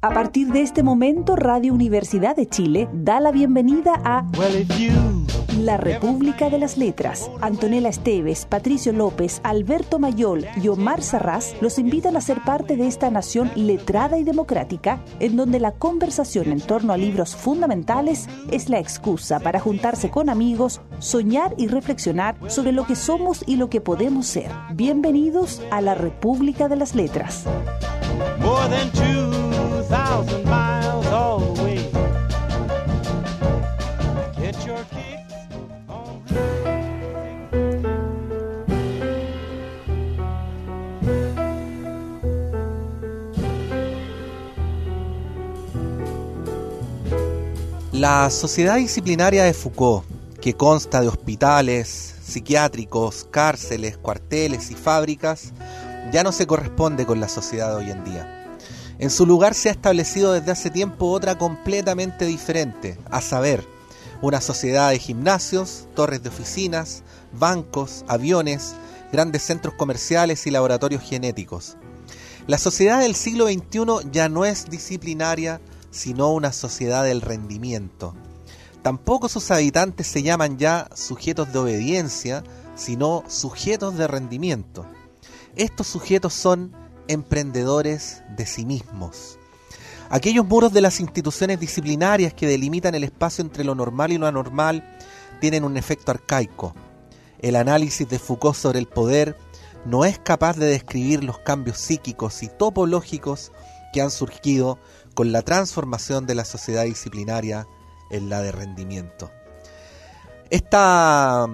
A partir de este momento, Radio Universidad de Chile da la bienvenida a La República de las Letras. Antonella Esteves, Patricio López, Alberto Mayol y Omar Sarraz los invitan a ser parte de esta nación letrada y democrática, en donde la conversación en torno a libros fundamentales es la excusa para juntarse con amigos, soñar y reflexionar sobre lo que somos y lo que podemos ser. Bienvenidos a La República de las Letras. La sociedad disciplinaria de Foucault, que consta de hospitales, psiquiátricos, cárceles, cuarteles y fábricas, ya no se corresponde con la sociedad de hoy en día. En su lugar se ha establecido desde hace tiempo otra completamente diferente, a saber, una sociedad de gimnasios, torres de oficinas, bancos, aviones, grandes centros comerciales y laboratorios genéticos. La sociedad del siglo XXI ya no es disciplinaria, sino una sociedad del rendimiento. Tampoco sus habitantes se llaman ya sujetos de obediencia, sino sujetos de rendimiento. Estos sujetos son emprendedores de sí mismos. Aquellos muros de las instituciones disciplinarias que delimitan el espacio entre lo normal y lo anormal tienen un efecto arcaico. El análisis de Foucault sobre el poder no es capaz de describir los cambios psíquicos y topológicos que han surgido con la transformación de la sociedad disciplinaria en la de rendimiento. Esta,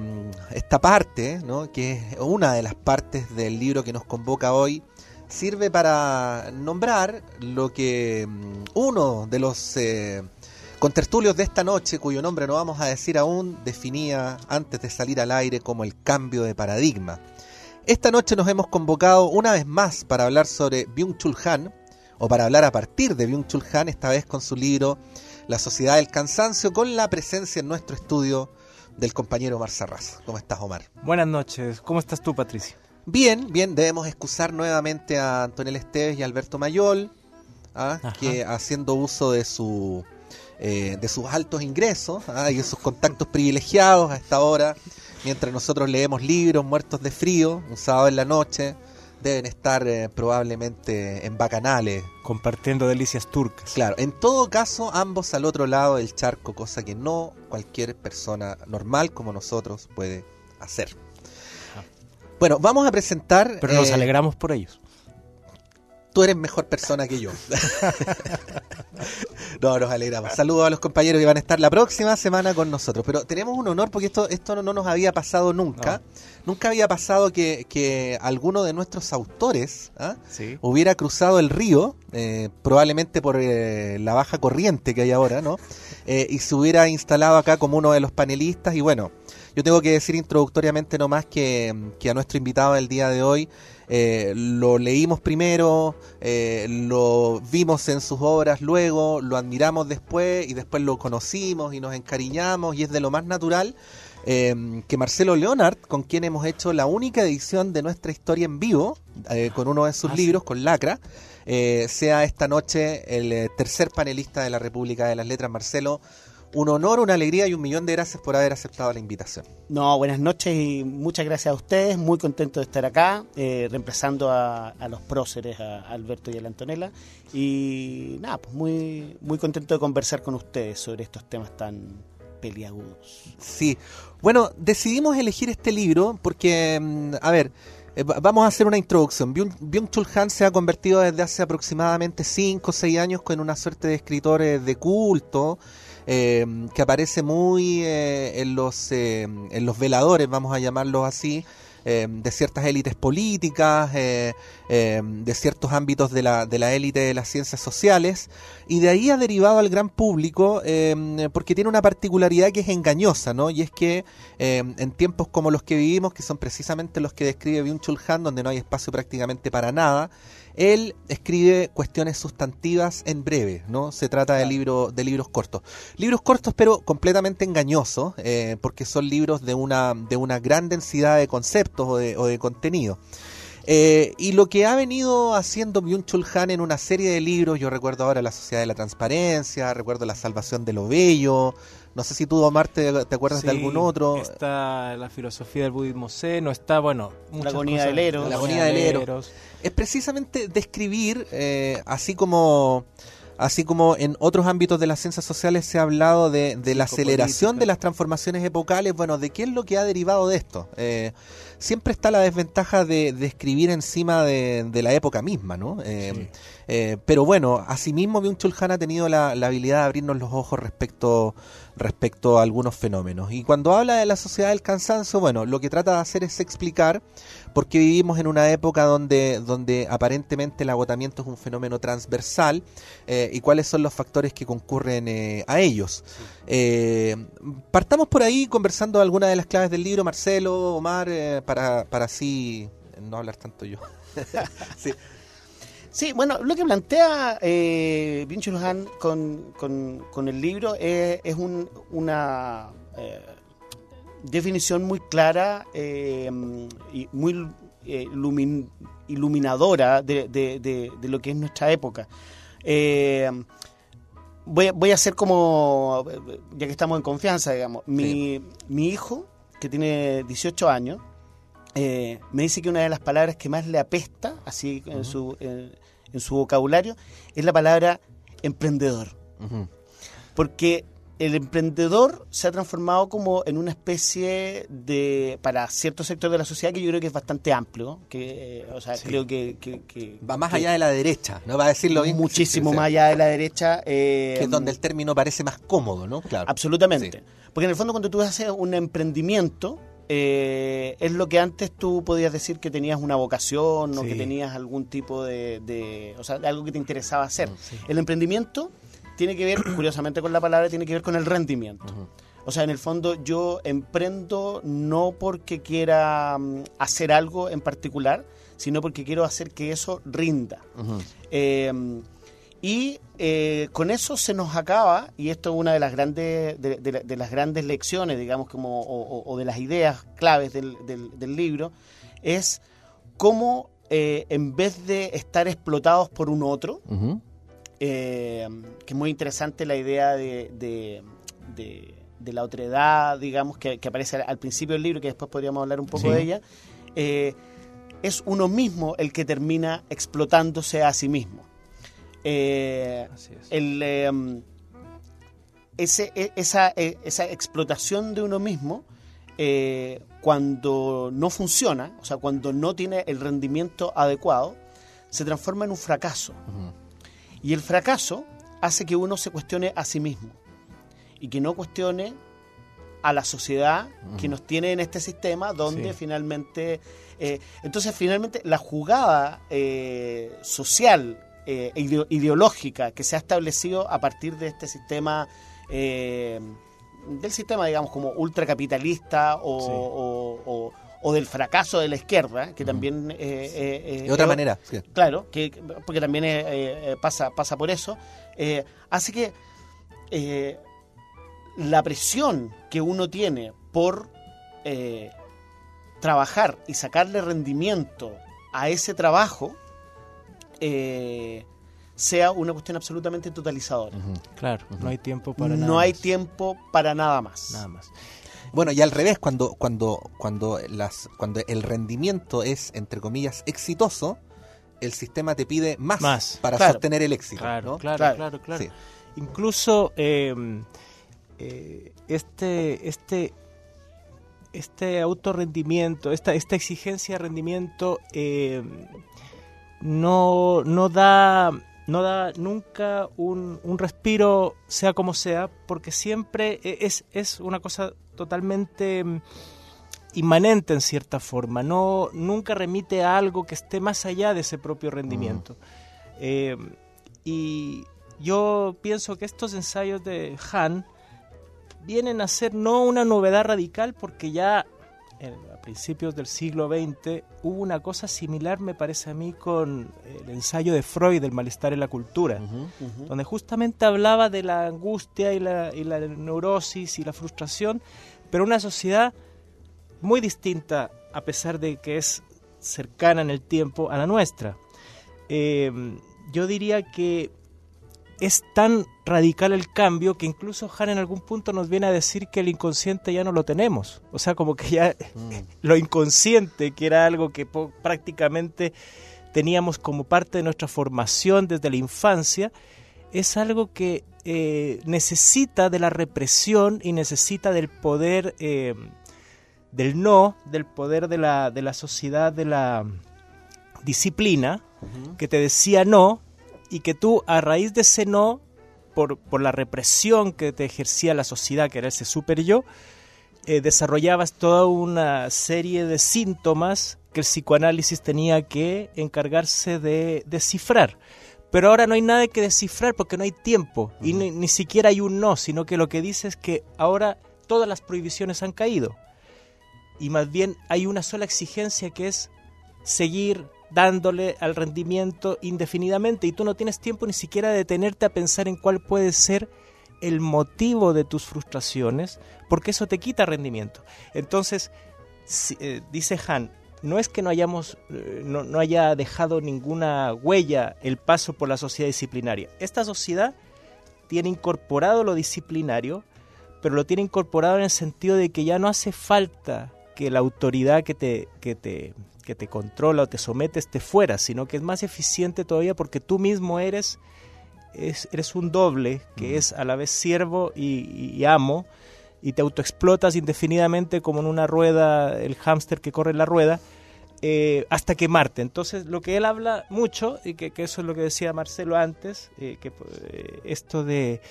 esta parte, que es una de las partes del libro que nos convoca hoy, sirve para nombrar lo que mm, uno de los eh, contertulios de esta noche, cuyo nombre no vamos a decir aún, definía antes de salir al aire como el cambio de paradigma. Esta noche nos hemos convocado una vez más para hablar sobre Byung-Chul Han, o para hablar a partir de Byung-Chul Han, esta vez con su libro La Sociedad del Cansancio, con la presencia en nuestro estudio del compañero Omar Sarraz. ¿Cómo estás, Omar? Buenas noches. ¿Cómo estás tú, Patricio? Bien, bien, debemos excusar nuevamente a Antonio Esteves y Alberto Mayol, ¿ah? que haciendo uso de su eh, de sus altos ingresos ¿ah? y de sus contactos privilegiados a esta hora, mientras nosotros leemos libros muertos de frío, un sábado en la noche, deben estar eh, probablemente en bacanales. Compartiendo delicias turcas. Claro, en todo caso, ambos al otro lado del charco, cosa que no cualquier persona normal como nosotros puede hacer. Bueno, vamos a presentar. Pero nos eh, alegramos por ellos. Tú eres mejor persona que yo. no, nos alegramos. Saludos a los compañeros que van a estar la próxima semana con nosotros. Pero tenemos un honor porque esto, esto no nos había pasado nunca. Nunca había pasado que, alguno de nuestros autores ¿ah? hubiera cruzado el río, eh, probablemente por eh, la baja corriente que hay ahora, ¿no? y se hubiera instalado acá como uno de los panelistas. Y bueno, yo tengo que decir introductoriamente nomás que, que a nuestro invitado del día de hoy eh, lo leímos primero, eh, lo vimos en sus obras luego, lo admiramos después y después lo conocimos y nos encariñamos y es de lo más natural eh, que Marcelo Leonard, con quien hemos hecho la única edición de nuestra historia en vivo, con uno de sus ah, libros, con Lacra, sea esta noche el tercer panelista de la República de las Letras, Marcelo un honor, una alegría y un millón de gracias por haber aceptado la invitación. No, buenas noches y muchas gracias a ustedes. Muy contento de estar acá, eh, reemplazando a, los próceres, a Alberto y a la Antonella. Y nada, pues muy, muy contento de conversar con ustedes sobre estos temas tan peliagudos. Sí, bueno, decidimos elegir este libro porque, mm, a ver, eh, vamos a hacer una introducción. Byung-Chul Han se ha convertido desde hace aproximadamente 5 o 6 años en una suerte de escritor de culto eh, que aparece muy eh, en, los, eh, en los veladores, vamos a llamarlos así, de ciertas élites políticas, de ciertos ámbitos de la, de la élite de las ciencias sociales, y de ahí ha derivado al gran público porque tiene una particularidad que es engañosa, ¿no? Y es que en tiempos como los que vivimos, que son precisamente los que describe Byung-Chul donde no hay espacio prácticamente para nada, él escribe cuestiones sustantivas en breve, ¿no? Se trata de, libro, de libros cortos. Libros cortos pero completamente engañosos, eh, porque son libros de una, de una gran densidad de conceptos o de, o de contenido. Eh, y lo que ha venido haciendo Byung-Chul Han en una serie de libros, yo recuerdo ahora La Sociedad de la Transparencia, recuerdo La Salvación de lo Bello, no sé si tú, Omar, te, acuerdas de algún otro. Está la filosofía del budismo zen, está, bueno, la agonía del Eros. La agonía del Eros. Es precisamente describir, eh, así como así como en otros ámbitos de las ciencias sociales se ha hablado de, la aceleración de las transformaciones epocales, bueno, ¿de qué es lo que ha derivado de esto? Eh, siempre está la desventaja de, escribir encima de, la época misma, ¿no? Eh, eh, pero bueno, asimismo Byung-Chul Han ha tenido la, habilidad de abrirnos los ojos respecto, respecto a algunos fenómenos. Y cuando habla de la sociedad del cansancio, bueno, lo que trata de hacer es explicar por qué vivimos en una época donde, donde aparentemente el agotamiento es un fenómeno transversal eh, y cuáles son los factores que concurren eh, a ellos. partamos por ahí conversando algunas de las claves del libro, Marcelo, Omar, para, para así no hablar tanto yo. sí. Sí, bueno, lo que plantea eh, Vinci Luján con, con, el libro es, es una eh, definición muy clara eh, y muy eh, iluminadora de, de, de, lo que es nuestra época. voy, voy a hacer como, ya que estamos en confianza, digamos, mi, mi hijo, que tiene 18 años, me dice que una de las palabras que más le apesta, así en su en su vocabulario, es la palabra emprendedor. Porque el emprendedor se ha transformado como en una especie de, para cierto sector de la sociedad que yo creo que es bastante amplio, que, eh, o sea, creo que, Va más allá de la derecha, ¿no? Va a decirlo bien. Muchísimo más allá de la derecha. Eh, que es donde el término parece más cómodo, ¿no? Claro. Absolutamente. Porque en el fondo cuando tú haces un emprendimiento, eh, es lo que antes tú podías decir que tenías una vocación o que tenías algún tipo de, o sea, algo que te interesaba hacer. El emprendimiento tiene que ver, curiosamente con la palabra, tiene que ver con el rendimiento. O sea, en el fondo yo emprendo no porque quiera mm, hacer algo en particular, sino porque quiero hacer que eso rinda. Y eh, con eso se nos acaba, y esto es una de las grandes, de, las grandes lecciones, digamos, como, o, de las ideas claves del, libro, es cómo eh, en vez de estar explotados por un otro, eh, que es muy interesante la idea de, la otredad, digamos, que, aparece al, principio del libro, que después podríamos hablar un poco de ella, es uno mismo el que termina explotándose a sí mismo. Eh, el, em, ese, e, esa, e, esa, explotación de uno mismo, eh, cuando no funciona, o sea, cuando no tiene el rendimiento adecuado, se transforma en un fracaso. Y el fracaso hace que uno se cuestione a sí mismo y que no cuestione a la sociedad que nos tiene en este sistema donde finalmente... Eh, entonces, finalmente, la jugada social eh, ideológica que se ha establecido a partir de este sistema, eh, del sistema, digamos, como ultracapitalista o, o, del fracaso de la izquierda, que también... de otra manera. Claro, que, porque también pasa, pasa por eso. hace que la presión que uno tiene por trabajar y sacarle rendimiento a ese trabajo, eh, sea una cuestión absolutamente totalizadora. Claro, no hay tiempo para nada. No hay tiempo para nada más. Nada más. Bueno, y al revés, cuando, cuando, cuando, las, cuando el rendimiento es, entre comillas, exitoso, el sistema te pide más, para sostener el éxito. Claro, claro, claro, claro. Incluso em, eh, este, este, este autorrendimiento, esta, esta exigencia de rendimiento em, no, no da no da nunca un, un, respiro, sea como sea, porque siempre e, es, es una cosa totalmente mm, inmanente en cierta forma, no, nunca remite a algo que esté más allá de ese propio rendimiento. Eh, y yo pienso que estos ensayos de Han vienen a ser no una novedad radical, porque ya a principios del siglo XX, hubo una cosa similar, me parece a mí, con el ensayo de Freud del malestar en la cultura, donde justamente hablaba de la angustia y la, y la neurosis y la frustración, pero una sociedad muy distinta, a pesar de que es cercana en el tiempo a la nuestra. Em, yo diría que es tan radical el cambio que incluso Han en algún punto nos viene a decir que el inconsciente ya no lo tenemos. O sea, como que ya mm. lo inconsciente, que era algo que prácticamente teníamos como parte de nuestra formación desde la infancia, es algo que eh, necesita de la represión y necesita del poder eh, del no, del poder de la, de la sociedad, de la disciplina, que te decía no, y que tú a raíz de ese no, por, por la represión que te ejercía la sociedad, que era ese super yo, eh, desarrollabas toda una serie de síntomas que el psicoanálisis tenía que encargarse de descifrar. Pero ahora no hay nada que descifrar porque no hay tiempo y ni, siquiera hay un no, sino que lo que dice es que ahora todas las prohibiciones han caído y más bien hay una sola exigencia que es seguir dándole al rendimiento indefinidamente y tú no tienes tiempo ni siquiera de detenerte a pensar en cuál puede ser el motivo de tus frustraciones porque eso te quita rendimiento. Entonces, eh, dice Han, no es que no hayamos eh, no, haya dejado ninguna huella el paso por la sociedad disciplinaria. Esta sociedad tiene incorporado lo disciplinario, pero lo tiene incorporado en el sentido de que ya no hace falta que la autoridad que te, que te, que te controla o te somete esté fuera, sino que es más eficiente todavía porque tú mismo eres, eres un doble que es a la vez siervo y amo y te autoexplotas indefinidamente como en una rueda, el hámster que corre en la rueda, eh, hasta quemarte. Entonces, lo que él habla mucho, y que, eso es lo que decía Marcelo antes, eh, que eh, esto de,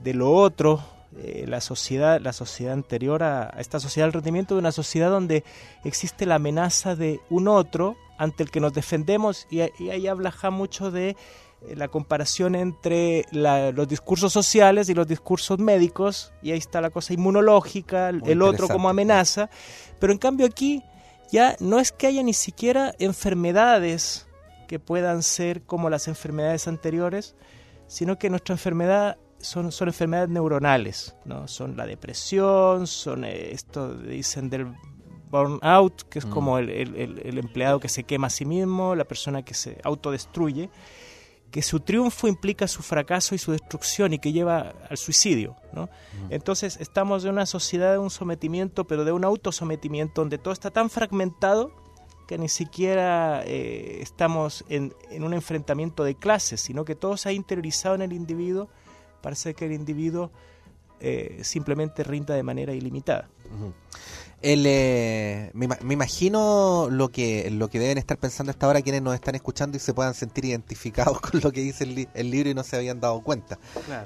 de, lo otro, la sociedad, la sociedad anterior a, esta sociedad del rendimiento, de una sociedad donde existe la amenaza de un otro ante el que nos defendemos, y, ahí habla ja mucho de eh, la comparación entre los discursos sociales y los discursos médicos, y ahí está la cosa inmunológica, el otro como amenaza, pero en cambio aquí ya no es que haya ni siquiera enfermedades que puedan ser como las enfermedades anteriores, sino que nuestra enfermedad son, son enfermedades neuronales, ¿no? Son la depresión, son eh, esto dicen del burnout, que es mm. como el, el, empleado que se quema a sí mismo, la persona que se autodestruye que su triunfo implica su fracaso y su destrucción y que lleva al suicidio. ¿no? Entonces estamos en una sociedad de un sometimiento, pero de un autosometimiento donde todo está tan fragmentado que ni siquiera eh, estamos en, un enfrentamiento de clases, sino que todo se ha interiorizado en el individuo. Parece que el individuo eh, simplemente rinda de manera ilimitada. El, eh, me, imagino lo que lo que deben estar pensando hasta ahora quienes nos están escuchando y se puedan sentir identificados con lo que dice el, libro y no se habían dado cuenta.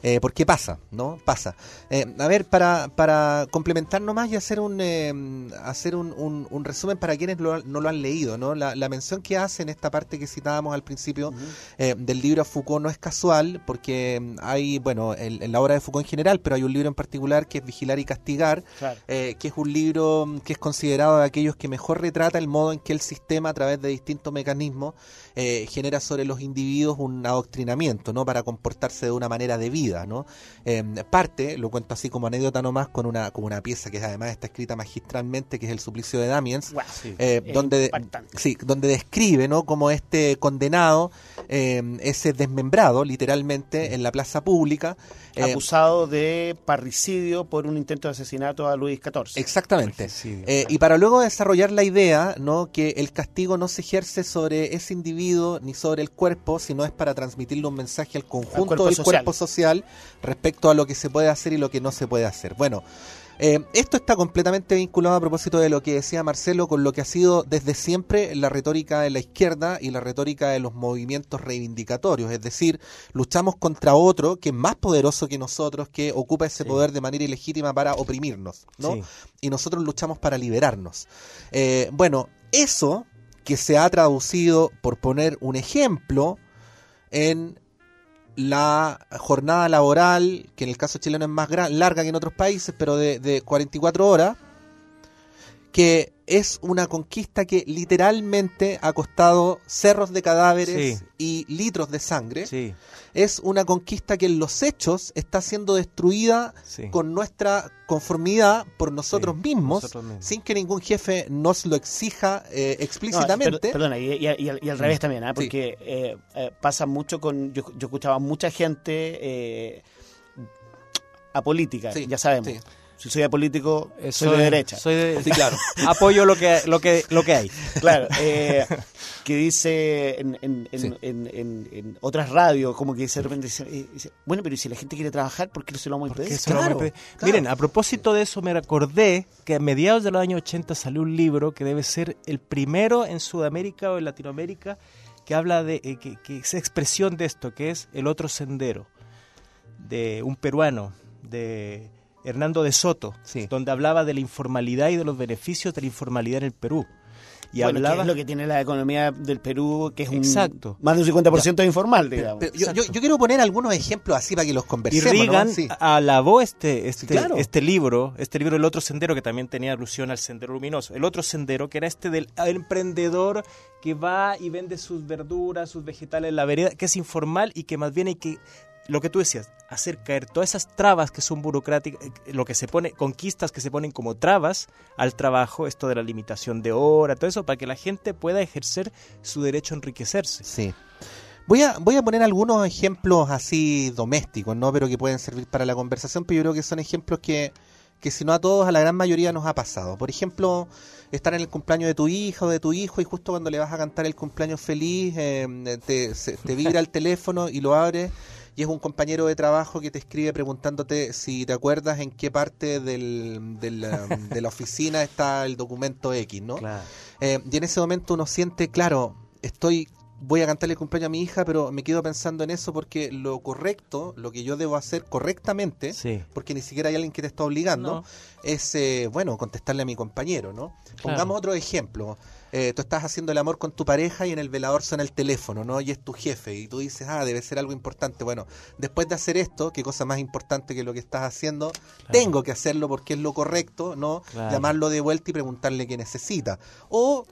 Eh, porque pasa, ¿no? Pasa. Eh, a ver, para, para complementar nomás y hacer un hacer un, un, resumen para quienes no lo han leído, ¿no? La, mención que hace en esta parte que citábamos al principio del libro Foucault no es casual porque hay, bueno, en la obra de Foucault en general, pero hay un libro en particular que es Vigilar y Castigar, que es un libro que es considerado de aquellos que mejor retrata el modo en que el sistema, a través de distintos mecanismos, eh, genera sobre los individuos un adoctrinamiento, ¿no? Para comportarse de una manera de vida, ¿no? Em, parte, lo cuento así como anécdota nomás, con una, con una pieza que además está escrita magistralmente, que es El suplicio de Damiens, eh, donde, sí, donde describe, ¿no? Como este condenado em, ese desmembrado, literalmente, en la plaza pública. Eh, Acusado de parricidio por un intento de asesinato a Luis XIV. Exactamente. Eh, y para luego desarrollar la idea, ¿no? Que el castigo no se ejerce sobre ese individuo ni sobre el cuerpo, sino es para transmitirle un mensaje al conjunto del cuerpo social respecto a lo que se puede hacer y lo que no se puede hacer. Bueno, eh, esto está completamente vinculado a propósito de lo que decía Marcelo con lo que ha sido desde siempre la retórica de la izquierda y la retórica de los movimientos reivindicatorios, es decir, luchamos contra otro que es más poderoso que nosotros, que ocupa ese poder de manera ilegítima para oprimirnos, ¿no? Y nosotros luchamos para liberarnos. Eh, bueno, eso que se ha traducido, por poner un ejemplo, en la jornada laboral, que en el caso chileno es más larga que en otros países, pero de, de 44 horas, que es una conquista que literalmente ha costado cerros de cadáveres y litros de sangre. Es una conquista que en los hechos está siendo destruida con nuestra conformidad por nosotros, mismos, sin que ningún jefe nos lo exija eh, explícitamente. perdona, y, al, revés también, ¿eh? porque eh, eh, pasa mucho con. Yo, yo escuchaba mucha gente apolítica, ya sabemos si soy apolítico, eh, soy, de derecha. Soy sí, claro. Apoyo lo que, lo que, lo que hay. Claro. Eh, que dice en, en, en, otras radios, como que de repente eh, dice, bueno, pero si la gente quiere trabajar, ¿por qué no se lo vamos a impedir? Claro, Miren, a propósito de eso, me recordé que a mediados de los años 80 salió un libro que debe ser el primero en Sudamérica o en Latinoamérica que habla de, que, que es expresión de esto, que es El otro sendero, de un peruano, de Hernando de Soto, donde hablaba de la informalidad y de los beneficios de la informalidad en el Perú. Y hablaba... es lo que tiene la economía del Perú, que es Exacto. más de un 50% informal, digamos. yo, quiero poner algunos ejemplos así para que los conversemos. Y Reagan alabó este, este, este libro, este libro El Otro Sendero, que también tenía alusión al Sendero Luminoso. El Otro Sendero, que era este del emprendedor que va y vende sus verduras, sus vegetales en la vereda, que es informal y que más bien hay que lo que tú decías, hacer caer todas esas trabas que son burocráticas, eh, lo que se pone, conquistas que se ponen como trabas al trabajo, esto de la limitación de hora, todo eso, para que la gente pueda ejercer su derecho a enriquecerse. Sí. Voy a, voy a poner algunos ejemplos así domésticos, ¿no? Pero que pueden servir para la conversación, pero yo creo que son ejemplos que, que si no a todos, a la gran mayoría nos ha pasado. Por ejemplo, estar en el cumpleaños de tu hija o de tu hijo y justo cuando le vas a cantar el cumpleaños feliz, eh, te, te vibra el teléfono y lo abres y es un compañero de trabajo que te escribe preguntándote si te acuerdas en qué parte del, de la oficina está el documento X, ¿no? Eh, y en ese momento uno siente, claro, estoy voy a cantarle el cumpleaños a mi hija, pero me quedo pensando en eso porque lo correcto, lo que yo debo hacer correctamente, porque ni siquiera hay alguien que te está obligando, es, eh, bueno, contestarle a mi compañero, ¿no? Pongamos otro ejemplo. Eh, tú estás haciendo el amor con tu pareja y en el velador suena el teléfono, ¿no? Y es tu jefe y tú dices, ah, debe ser algo importante. Bueno, después de hacer esto, qué cosa más importante que lo que estás haciendo, tengo que hacerlo porque es lo correcto, ¿no? Llamarlo de vuelta y preguntarle qué necesita. O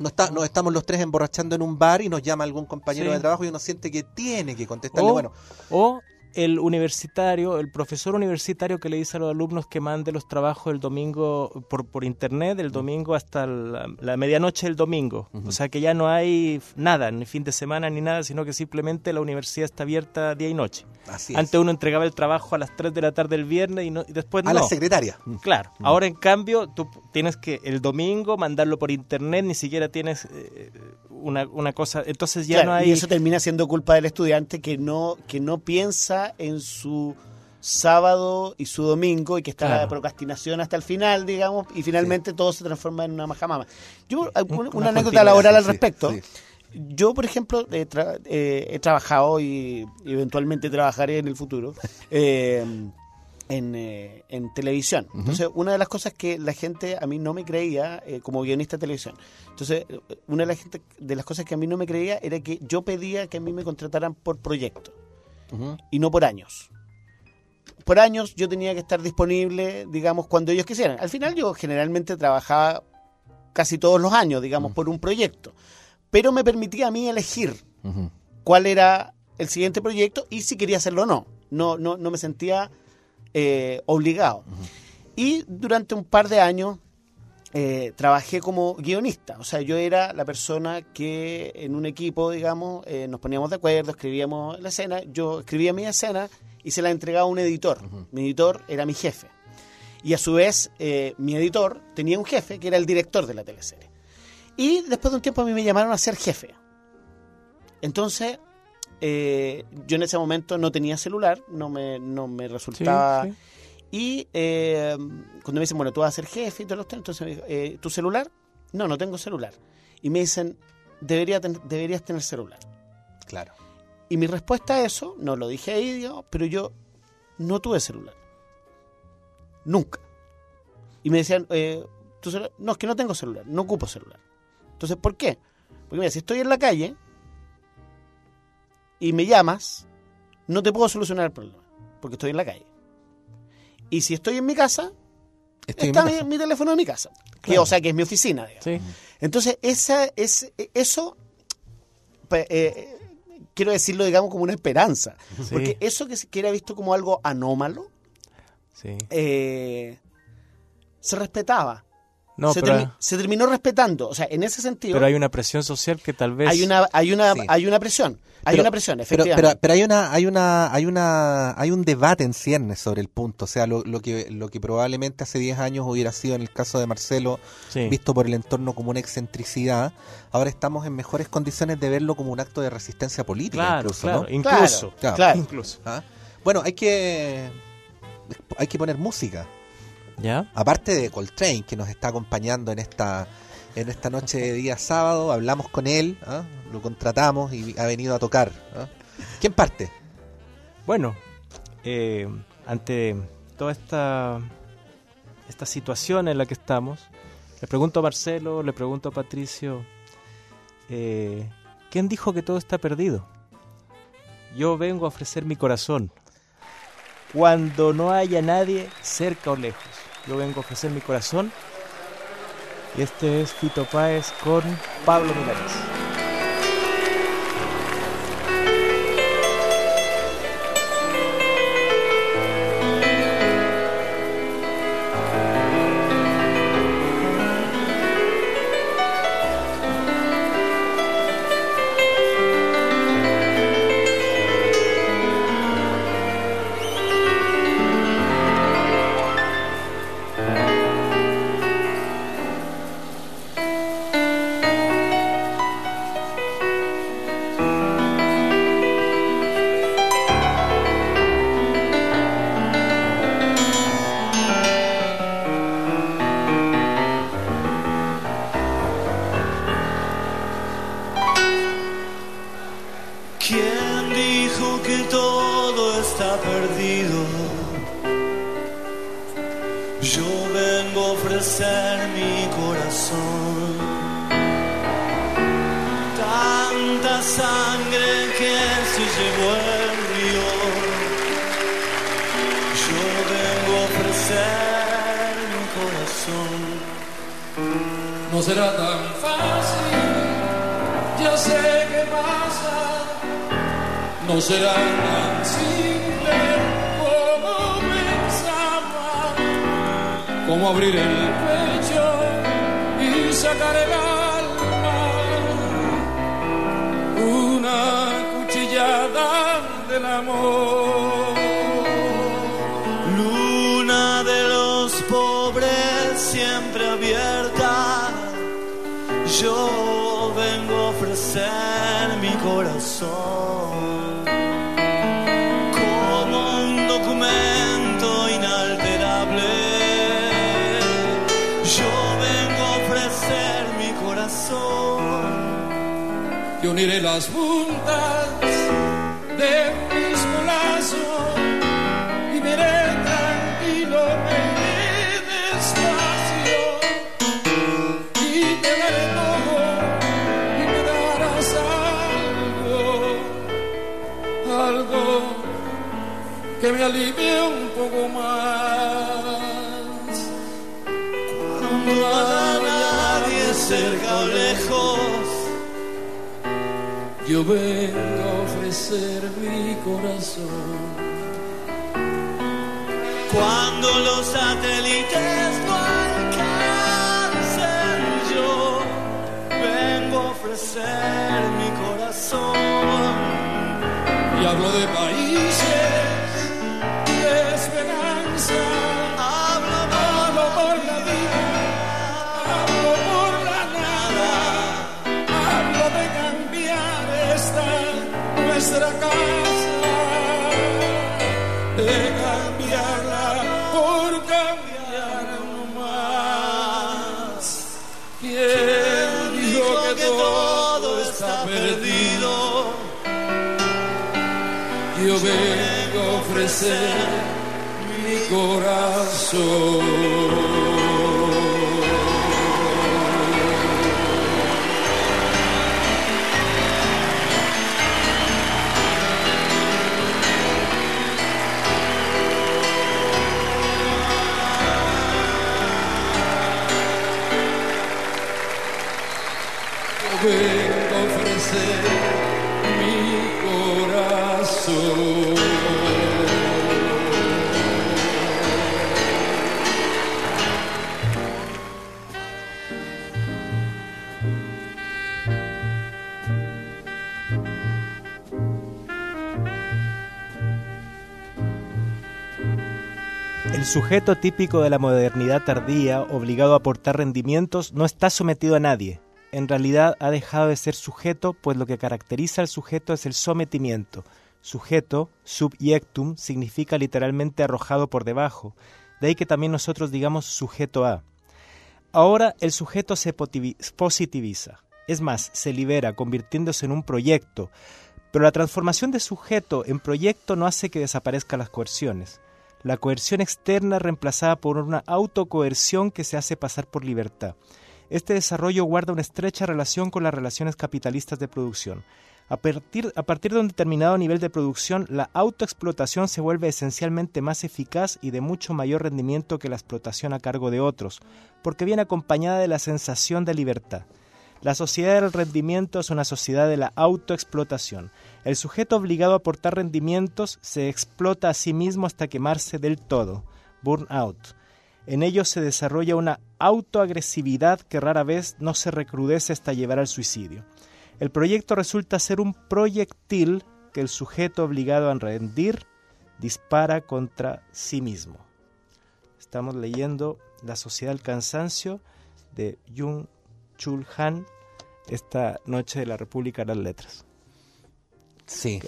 no está, nos estamos los tres emborrachando en un bar y nos llama algún compañero de trabajo y uno siente que tiene que contestarle, bueno. O el universitario, el profesor universitario que le dice a los alumnos que mande los trabajos el domingo por, por internet, el domingo hasta la, medianoche del domingo. O sea que ya no hay nada, ni fin de semana ni nada, sino que simplemente la universidad está abierta día y noche. Antes uno entregaba el trabajo a las 3 de la tarde del viernes y, no, y después a la secretaria. Claro. Ahora en cambio tú tienes que el domingo mandarlo por internet, ni siquiera tienes eh, una, una, cosa, entonces ya no hay... Y eso termina siendo culpa del estudiante que no, que no piensa en su sábado y su domingo y que está la procrastinación hasta el final, digamos, y finalmente todo se transforma en una majamama. Yo, una, anécdota laboral al respecto. Yo, por ejemplo, eh, he trabajado y eventualmente trabajaré en el futuro eh, eh, en, televisión. Entonces, una de las cosas que la gente a mí no me creía como guionista de televisión. Entonces, una de las, gente, de las cosas que a mí no me creía era que yo pedía que a mí me contrataran por proyecto y no por años. Por años yo tenía que estar disponible, digamos, cuando ellos quisieran. Al final yo generalmente trabajaba casi todos los años, digamos, por un proyecto pero me permitía a mí elegir cuál era el siguiente proyecto y si quería hacerlo o no. No, no, no me sentía eh, obligado. Y durante un par de años eh, trabajé como guionista. O sea, yo era la persona que en un equipo, digamos, eh, nos poníamos de acuerdo, escribíamos la escena, yo escribía mi escena y se la entregaba a un editor. Mi editor era mi jefe. Y a su vez, mi editor tenía un jefe que era el director de la teleserie. Y después de un tiempo a mí me llamaron a ser jefe. Entonces, eh, yo en ese momento no tenía celular, no me, no me resultaba... Y eh, cuando me dicen, bueno, tú vas a ser jefe y todo esto, entonces me dijo, eh, ¿tu celular? No, no tengo celular. Y me dicen, Debería deberías tener celular. Claro. Y mi respuesta a eso, no lo dije ahí, pero yo no tuve celular. Nunca. Y me decían, no, es que no tengo celular, no ocupo celular. Entonces, ¿por qué? Porque mira, si estoy en la calle y me llamas, no te puedo solucionar el problema, porque estoy en la calle. Y si estoy en mi casa, está mi, teléfono en mi casa. que, o sea, que es mi oficina. Entonces, esa, es, eso, pues, eh, quiero decirlo, digamos, como una esperanza. Porque eso que, que era visto como algo anómalo, eh, se respetaba. No, se, se, terminó respetando, o sea, en ese sentido. Pero hay una presión social que tal vez. Hay una, hay una, hay una presión. Hay una presión, efectivamente. Pero, pero, hay una, hay una, hay una, hay un debate en ciernes sobre el punto. O sea, lo, lo que, lo que probablemente hace 10 años hubiera sido en el caso de Marcelo, visto por el entorno como una excentricidad, ahora estamos en mejores condiciones de verlo como un acto de resistencia política, incluso, ¿no? Incluso, claro, incluso. ¿Ah? Bueno, hay que, hay que poner música. ¿Ya? Aparte de Coltrane, que nos está acompañando en esta en esta noche de día sábado, hablamos con él, ¿ah? lo contratamos y ha venido a tocar. ¿ah? ¿Quién parte? Bueno, eh, ante toda esta, esta situación en la que estamos, le pregunto a Marcelo, le pregunto a Patricio, eh, ¿quién dijo que todo está perdido? Yo vengo a ofrecer mi corazón cuando no haya nadie cerca o lejos. Yo vengo a ofrecer mi corazón. Y este es Fito Páez con Pablo Milares. No será tan fácil, ya sé qué pasa. No será tan simple como pensaba. Como abrir el pecho y sacar el alma. Una cuchillada del amor. uniré las puntas de mis lazos y me iré tranquilo, me este iré despacio y te daré todo y me darás algo, algo que me alivie un poco más. Cuando no nadie cerca o lejos yo vengo a ofrecer mi corazón. Cuando los satélites no alcancen, yo vengo a ofrecer mi corazón. Y hablo de países vengo a ofrecer mi corazón. El sujeto típico de la modernidad tardía, obligado a aportar rendimientos, no está sometido a nadie. En realidad ha dejado de ser sujeto, pues lo que caracteriza al sujeto es el sometimiento. Sujeto, subiectum, significa literalmente arrojado por debajo. De ahí que también nosotros digamos sujeto a. Ahora el sujeto se positiviza. Es más, se libera, convirtiéndose en un proyecto. Pero la transformación de sujeto en proyecto no hace que desaparezcan las coerciones la coerción externa reemplazada por una autocoerción que se hace pasar por libertad. Este desarrollo guarda una estrecha relación con las relaciones capitalistas de producción. A partir, a partir, de un determinado nivel de producción, la autoexplotación se vuelve esencialmente más eficaz y de mucho mayor rendimiento que la explotación a cargo de otros, porque viene acompañada de la sensación de libertad. La sociedad del rendimiento es una sociedad de la autoexplotación. El sujeto obligado a aportar rendimientos se explota a sí mismo hasta quemarse del todo, burnout. En ello se desarrolla una autoagresividad que rara vez no se recrudece hasta llevar al suicidio. El proyecto resulta ser un proyectil que el sujeto obligado a rendir dispara contra sí mismo. Estamos leyendo La sociedad del cansancio de Jung Chulhan esta noche de la República de las Letras. Sí.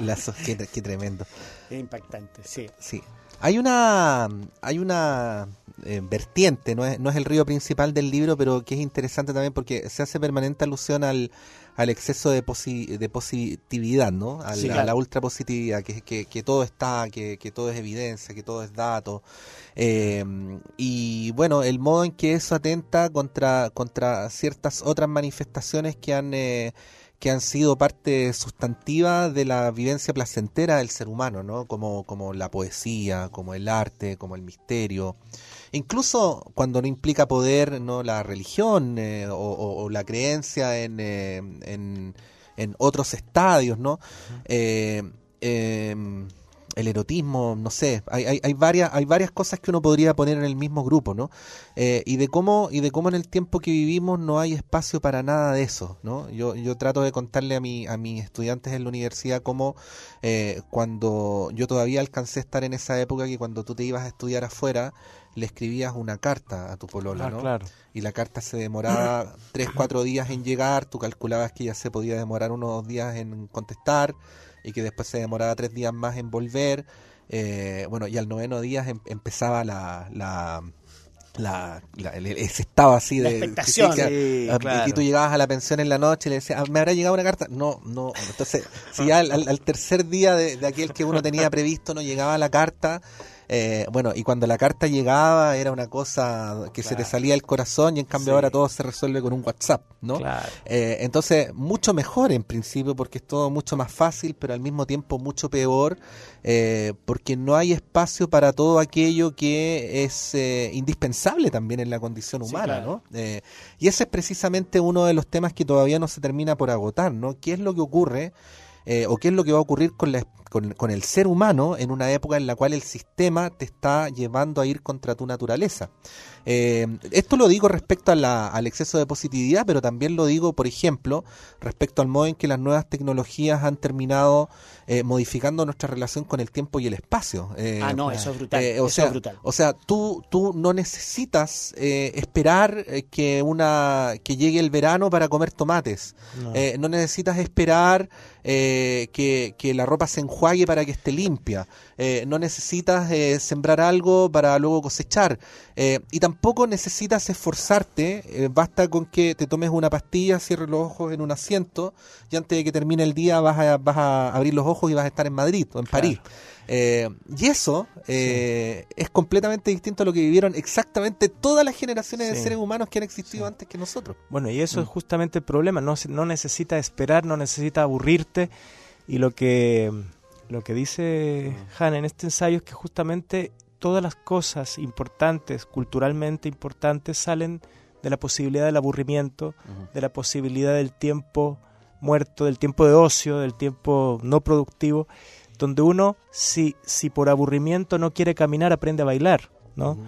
la, qué, tremendo. Es impactante, sí. Sí. Hay una, hay una eh, vertiente, no es, no es el río principal del libro, pero que es interesante también porque se hace permanente alusión al, al exceso de, de positividad, ¿no? A, la, ultra positividad, que, que, que, todo está, que, que, todo es evidencia, que todo es dato. Eh, y bueno, el modo en que eso atenta contra, contra ciertas otras manifestaciones que han... Eh, que han sido parte sustantiva de la vivencia placentera del ser humano, ¿no? Como, como la poesía, como el arte, como el misterio. Incluso cuando no implica poder, ¿no? La religión eh, o, la creencia en, eh, en, en, otros estadios, ¿no? El erotismo, no sé, hay, hay, hay, varias, hay varias cosas que uno podría poner en el mismo grupo, ¿no? Eh, y de cómo, y de cómo en el tiempo que vivimos no hay espacio para nada de eso, ¿no? Yo, yo trato de contarle a mi, a mis estudiantes en la universidad cómo eh, cuando yo todavía alcancé a estar en esa época que cuando tú te ibas a estudiar afuera, le escribías una carta a tu polola, ah, ¿no? Claro. Y la carta se demoraba tres, cuatro días en llegar, tú calculabas que ya se podía demorar unos días en contestar, y que después se demoraba tres días más en volver. Eh, bueno, y al noveno día em, empezaba la, la, la, ese estado así de expectación. y tú llegabas a la pensión en la noche y le decías ah, me habrá llegado una carta no no entonces si ya al, tercer día de, de, aquel que uno tenía previsto no llegaba la carta eh, bueno, y cuando la carta llegaba era una cosa que se te salía el corazón y en cambio ahora todo se resuelve con un WhatsApp, ¿no? Eh, entonces, mucho mejor en principio porque es todo mucho más fácil, pero al mismo tiempo mucho peor eh, porque no hay espacio para todo aquello que es indispensable también en la condición humana, ¿no? y ese es precisamente uno de los temas que todavía no se termina por agotar, ¿no? ¿Qué es lo que ocurre? o qué es lo que va a ocurrir con la con, el ser humano en una época en la cual el sistema te está llevando a ir contra tu naturaleza. Eh, esto lo digo respecto al exceso de positividad, pero también lo digo, por ejemplo, respecto al modo en que las nuevas tecnologías han terminado eh, modificando nuestra relación con el tiempo y el espacio. Eh, ah, no, eso es brutal. o, sea, o sea, tú, tú no necesitas esperar que, una, que llegue el verano para comer tomates. No, necesitas esperar que, que la ropa se enjuague para que esté limpia. Eh, no necesitas eh, sembrar algo para luego cosechar. Eh, y tampoco necesitas esforzarte. basta con que te tomes una pastilla, cierres los ojos en un asiento y antes de que termine el día vas a, vas a abrir los ojos y vas a estar en Madrid o en París. y eso es completamente distinto a lo que vivieron exactamente todas las generaciones de seres humanos que han existido antes que nosotros. Bueno, y eso es mm. justamente el problema. No, no necesita esperar, no necesita aburrirte. Y lo que lo que dice Han en este ensayo es que justamente todas las cosas importantes, culturalmente importantes, salen de la posibilidad del aburrimiento, de la posibilidad del tiempo muerto, del tiempo de ocio, del tiempo no productivo, donde uno, si, si por aburrimiento no quiere caminar, aprende a bailar, ¿no?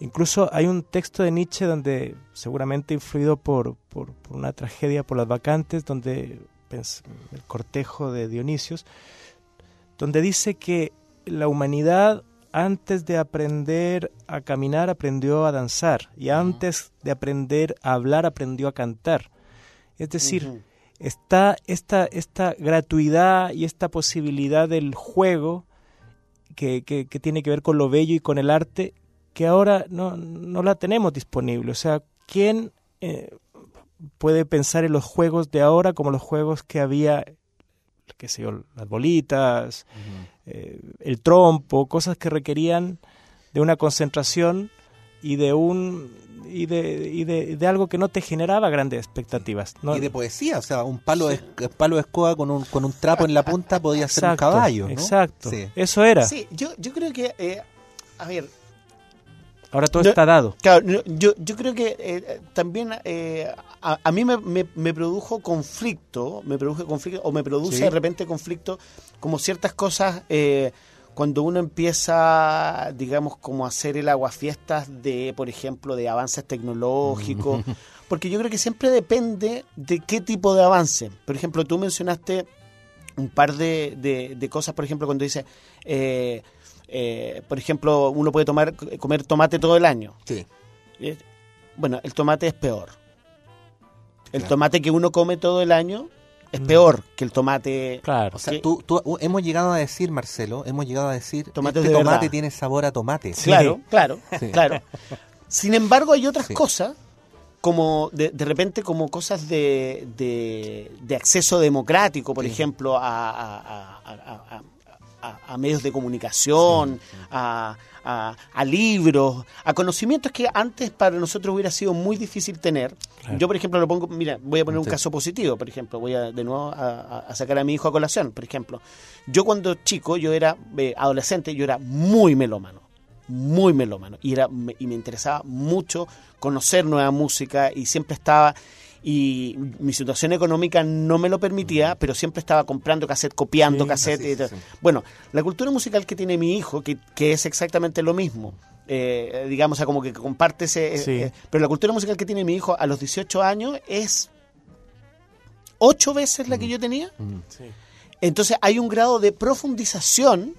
Incluso hay un texto de Nietzsche donde, seguramente influido por, por, una tragedia, por las vacantes, donde el cortejo de Dionisios, donde dice que la humanidad antes de aprender a caminar aprendió a danzar y antes de aprender a hablar aprendió a cantar. Es decir, está esta, esta gratuidad y esta posibilidad del juego que, que, tiene que ver con lo bello y con el arte que ahora no, no la tenemos disponible. O sea, ¿quién eh, puede pensar en los juegos de ahora como los juegos que había, qué sé yo, las bolitas, eh, el trompo, cosas que requerían de una concentración y de un y de, y de, algo que no te generaba grandes expectativas. Y de poesía, o sea, un palo de, palo de escoba con un, con un trapo en la punta podía ser un caballo. Exacto, eso era. Sí, yo, yo creo que, eh, a ver, Ahora todo está dado. Claro, yo, yo creo que eh, también eh, a, mí me, me, produjo conflicto, me produjo conflicto, o me produce de repente conflicto, como ciertas cosas, eh, cuando uno empieza, digamos, como a hacer el aguafiestas de, por ejemplo, de avances tecnológicos, porque yo creo que siempre depende de qué tipo de avance. Por ejemplo, tú mencionaste un par de, de, de cosas, por ejemplo, cuando dice... Eh, eh, por ejemplo, uno puede tomar, comer tomate todo el año. Sí. Eh, bueno, el tomate es peor. El tomate que uno come todo el año es mm. peor que el tomate. Claro. O sea, tú, hemos llegado a decir, Marcelo, hemos llegado a decir, tomate este tomate tiene sabor a tomate. Claro, claro, claro. Sin embargo, hay otras cosas como de, de, repente como cosas de, de, acceso democrático, por ejemplo, a, a, medios de comunicación, A, libros, a conocimientos que antes para nosotros hubiera sido muy difícil tener. Yo, por ejemplo, lo pongo, mira, voy a poner un caso positivo, por ejemplo, voy a de nuevo a, sacar a mi hijo a colación, por ejemplo. Yo cuando chico, yo era eh, adolescente, yo era muy melómano muy melómano y era y me interesaba mucho conocer nueva música y siempre estaba y mi situación económica no me lo permitía, pero siempre estaba comprando cassette, copiando cassette. Bueno, la cultura musical que tiene mi hijo, que, que es exactamente lo mismo, eh, digamos, o como que comparte ese... Eh, eh, pero la cultura musical que tiene mi hijo a los 18 años es ocho veces la que mm. yo tenía. Mm. Entonces hay un grado de profundización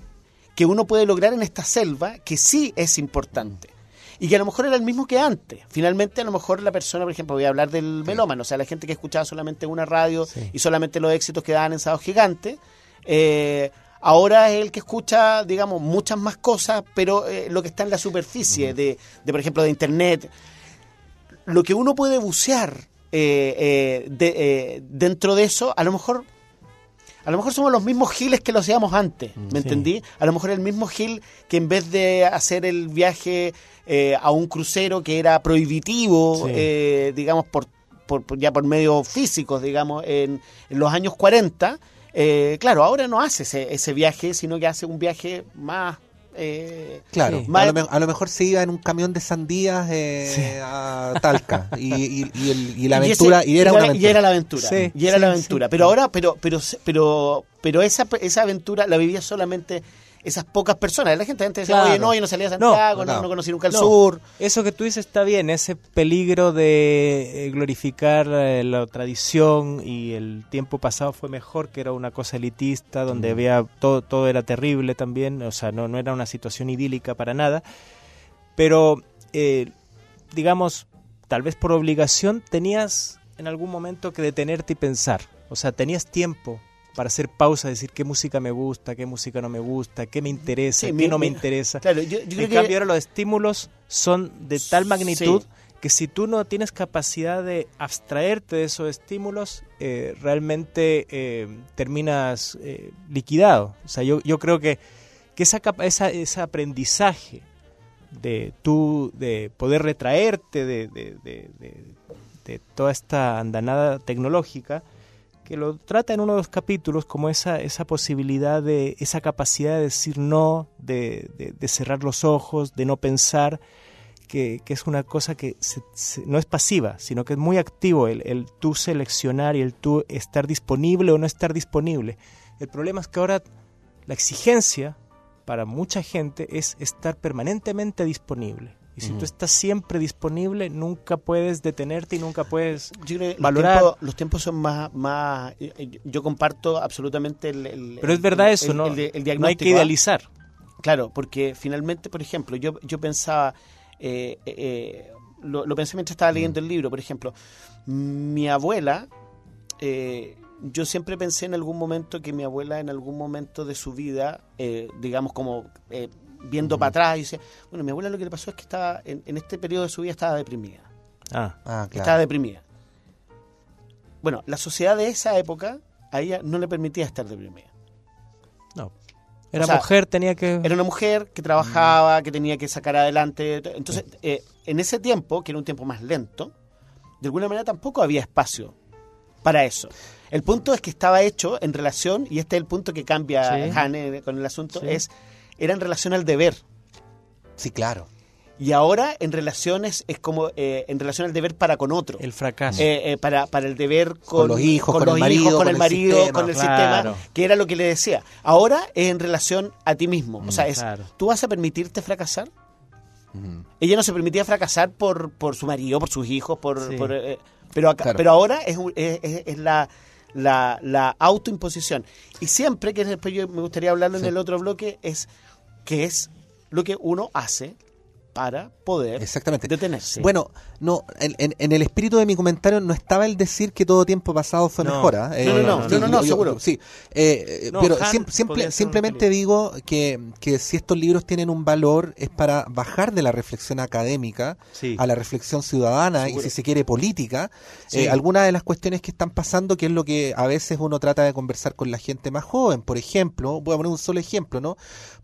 que uno puede lograr en esta selva que sí es importante y que a lo mejor era el mismo que antes. Finalmente, a lo mejor la persona, por ejemplo, voy a hablar del melómano, o sea, la gente que escuchaba solamente una radio y solamente los éxitos que daban en Sábado Gigante, eh, ahora es el que escucha, digamos, muchas más cosas, pero eh, lo que está en la superficie de, de, por ejemplo, de Internet. Lo que uno puede bucear eh, de, dentro de eso, a lo mejor a lo mejor somos los mismos giles que lo hacíamos antes, ¿me entendí? A lo mejor el mismo gil que en vez de hacer el viaje eh, a un crucero que era prohibitivo, eh, digamos, por, por, ya por medios físicos, digamos, en, los años 40, eh, claro, ahora no hace ese, ese viaje, sino que hace un viaje más eh, claro, a, lo, mejor se iba en un camión de sandías eh, a Talca y, la aventura y, era, una aventura. y era la aventura y era la aventura. pero ahora pero pero pero pero esa esa aventura la vivía solamente esas pocas personas. La gente, antes decía, oye, no, yo no salía a Santiago, no, no, conocí nunca el sur. Eso que tú dices está bien, ese peligro de eh, glorificar eh, la tradición y el tiempo pasado fue mejor, que era una cosa elitista, donde había todo, todo era terrible también, o sea, no, no era una situación idílica para nada. Pero, eh, digamos, tal vez por obligación tenías en algún momento que detenerte y pensar. O sea, tenías tiempo para hacer pausa, decir qué música me gusta, qué música no me gusta, qué me interesa, qué no me interesa. en cambio, ahora los estímulos son de tal magnitud que si tú no tienes capacidad de abstraerte de esos estímulos, eh, realmente eh, terminas eh, liquidado. O sea, yo, yo creo que, que esa, esa, ese aprendizaje de tú, de poder retraerte de, de, de toda esta andanada tecnológica, que lo trata en uno de los capítulos como esa, esa posibilidad de, esa capacidad de decir no, de, de, cerrar los ojos, de no pensar, que, es una cosa que no es pasiva, sino que es muy activo el, el tú seleccionar y el tú estar disponible o no estar disponible. El problema es que ahora la exigencia para mucha gente es estar permanentemente disponible. Y si tú estás siempre disponible, nunca puedes detenerte y nunca puedes valorar. Los tiempos, son más, más. Eh, eh, yo comparto absolutamente el. Pero es verdad eso, ¿no? no hay que idealizar. Claro, porque finalmente, por ejemplo, yo, yo pensaba. Eh, lo, pensé mientras estaba leyendo el libro, por ejemplo. Mi abuela. yo siempre pensé en algún momento que mi abuela, en algún momento de su vida, digamos, como viendo para atrás y dice, bueno, mi abuela lo que le pasó es que estaba en, este periodo de su vida estaba deprimida. Ah, ah claro. Estaba deprimida. Bueno, la sociedad de esa época a ella no le permitía estar deprimida. No. Era mujer, tenía que... Era una mujer que trabajaba, que tenía que sacar adelante. Entonces, eh, en ese tiempo, que era un tiempo más lento, de alguna manera tampoco había espacio para eso. El punto es que estaba hecho en relación, y este es el punto que cambia Hane con el asunto, es era en relación al deber. Sí, claro. Y ahora en relaciones es como eh, en relación al deber para con otro. El fracaso. Eh, eh, para, para el deber con, los hijos, con, el marido, con el marido, con el sistema, que era lo que le decía. Ahora es en relación a ti mismo. o sea, es, ¿tú vas a permitirte fracasar? Ella no se permitía fracasar por, por su marido, por sus hijos, por, pero, pero ahora es, es la la, la autoimposición. Y siempre, que después yo me gustaría hablarlo en el otro bloque, es que es lo que uno hace para poder Exactamente. detenerse. Bueno, no, en, en, el espíritu de mi comentario no estaba el decir que todo tiempo pasado fue mejor. no, no, no, no, seguro. Sí, eh, pero siempre, simplemente digo que, que, si estos libros tienen un valor es para bajar de la reflexión académica a la reflexión ciudadana y si se quiere política. Eh, algunas de las cuestiones que están pasando, que es lo que a veces uno trata de conversar con la gente más joven. Por ejemplo, voy a poner un solo ejemplo, ¿no?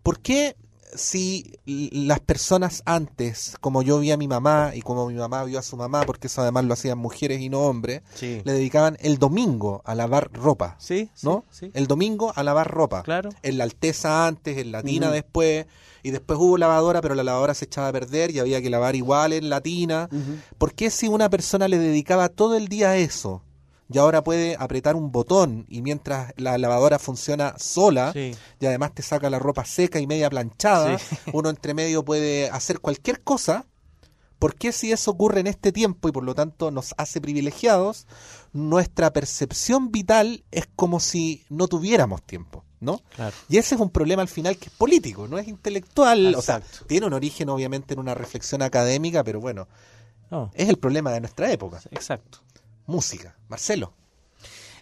¿Por qué si las personas antes, como yo vi a mi mamá y como mi mamá vio a su mamá, porque eso además lo hacían mujeres y no hombres, le dedicaban el domingo a lavar ropa. Sí, ¿no? El domingo a lavar ropa. Claro. En la alteza antes, en la tina después, y después hubo lavadora, pero la lavadora se echaba a perder y había que lavar igual en la tina. ¿Por qué si una persona le dedicaba todo el día a eso? Y ahora puede apretar un botón y mientras la lavadora funciona sola y además te saca la ropa seca y media planchada, uno entre medio puede hacer cualquier cosa. ¿Por qué si eso ocurre en este tiempo y por lo tanto nos hace privilegiados, nuestra percepción vital es como si no tuviéramos tiempo? ¿no? Y ese es un problema al final que es político, no es intelectual, o sea, tiene un origen obviamente en una reflexión académica, pero bueno, es el problema de nuestra época. Exacto música. Marcelo.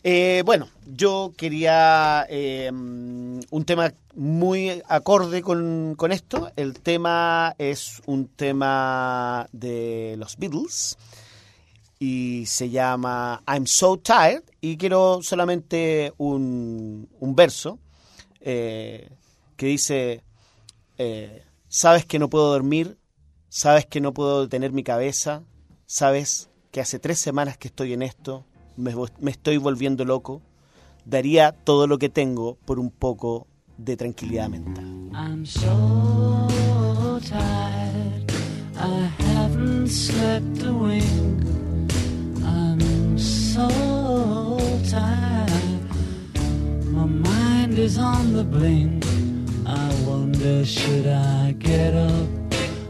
Eh, bueno, yo quería eh, un tema muy acorde con, con, esto. El tema es un tema de los Beatles y se llama I'm So Tired y quiero solamente un, un verso eh, que dice, sabes que no puedo dormir, sabes que no puedo detener mi cabeza, sabes que hace tres semanas que estoy en esto, me, estoy volviendo loco, daría todo lo que tengo por un poco de tranquilidad mental. I'm so tired, I haven't slept a wink. I'm so tired, my mind is on the blink. I wonder should I get up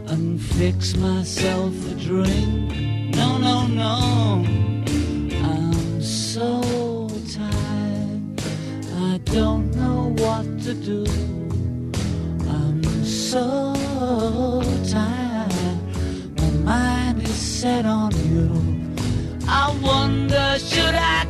and fix myself a drink? No, no, no. I'm so tired. I don't know what to do. I'm so tired. My mind is set on you. I wonder, should I